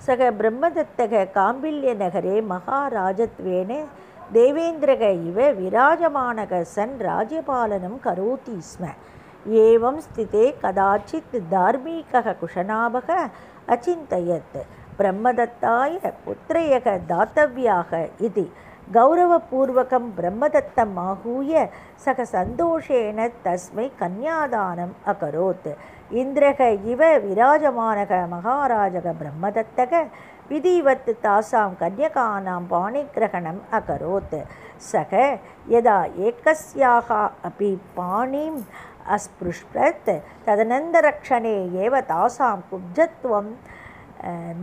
சக பிரம்மதத்தக காம்பில்ய நகரே மகாராஜத்வேன. தேவேந்திரக இவ விராஜமானக சன் ராஜ்யபாலனம் கரோதி ஸ்ம. ஏவம் ஸ்திதே கதாச்சித் தார்மீக குஷனாபக அச்சிந்தயத். பிரம்மதத்தாய புத்திரையக தாத்தவியாக இது. கௌரவபூர்வகம் பிரம்மதத்தம் ஆகூய சக சந்தோஷேன தஸ்மை கன்யாதானம் அகரோத். இந்திரக இவ விராஜமானக மகாராஜக பிரம்மதத்தக விதிவத் தாசாம் கன்யகானாம் பாணிகிரகணம் அகரோத். சக யதா ஏக்கஸ்யாக அபி பாணிம் அஸ்பிருஷ்பத் ததனந்தரக்ஷணே ஏவ தாசாம் குப்ஜத்வம்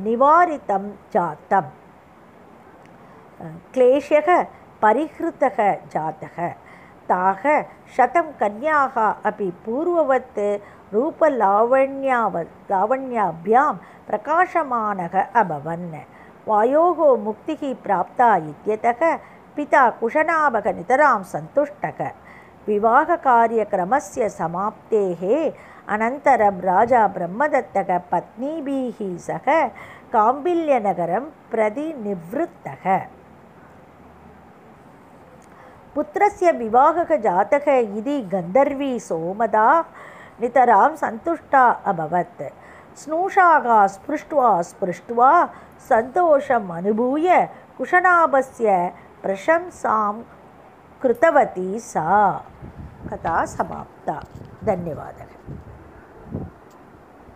நிவாரித்தம் ஜாத்தம். क्लेशः परिहृतः जातः ताः शतं कन्याः अपि पूर्ववत् रूपलावण्याव लावण्याभ्यां प्रकाशमानः अभवन् वायोः मुक्तिः प्राप्ता इत्यतः पिता कुशनाभः नितरां सन्तुष्टः विवाहकार्यक्रमस्य समाप्तेः अनन्तरं राजा ब्रह्मदत्तः पत्नीभिः सह काम्बिल्यनगरं प्रति निवृत्तः पुत्रस्य विवाहः जातः इति गन्धर्वी सोमदा नितरां सन्तुष्टा अभवत् स्नूषाः स्पृष्ट्वा स्पृष्ट्वा सन्तोषम् अनुभूय कुशनाभस्य प्रशंसां कृतवती सा कथा समाप्ता धन्यवादः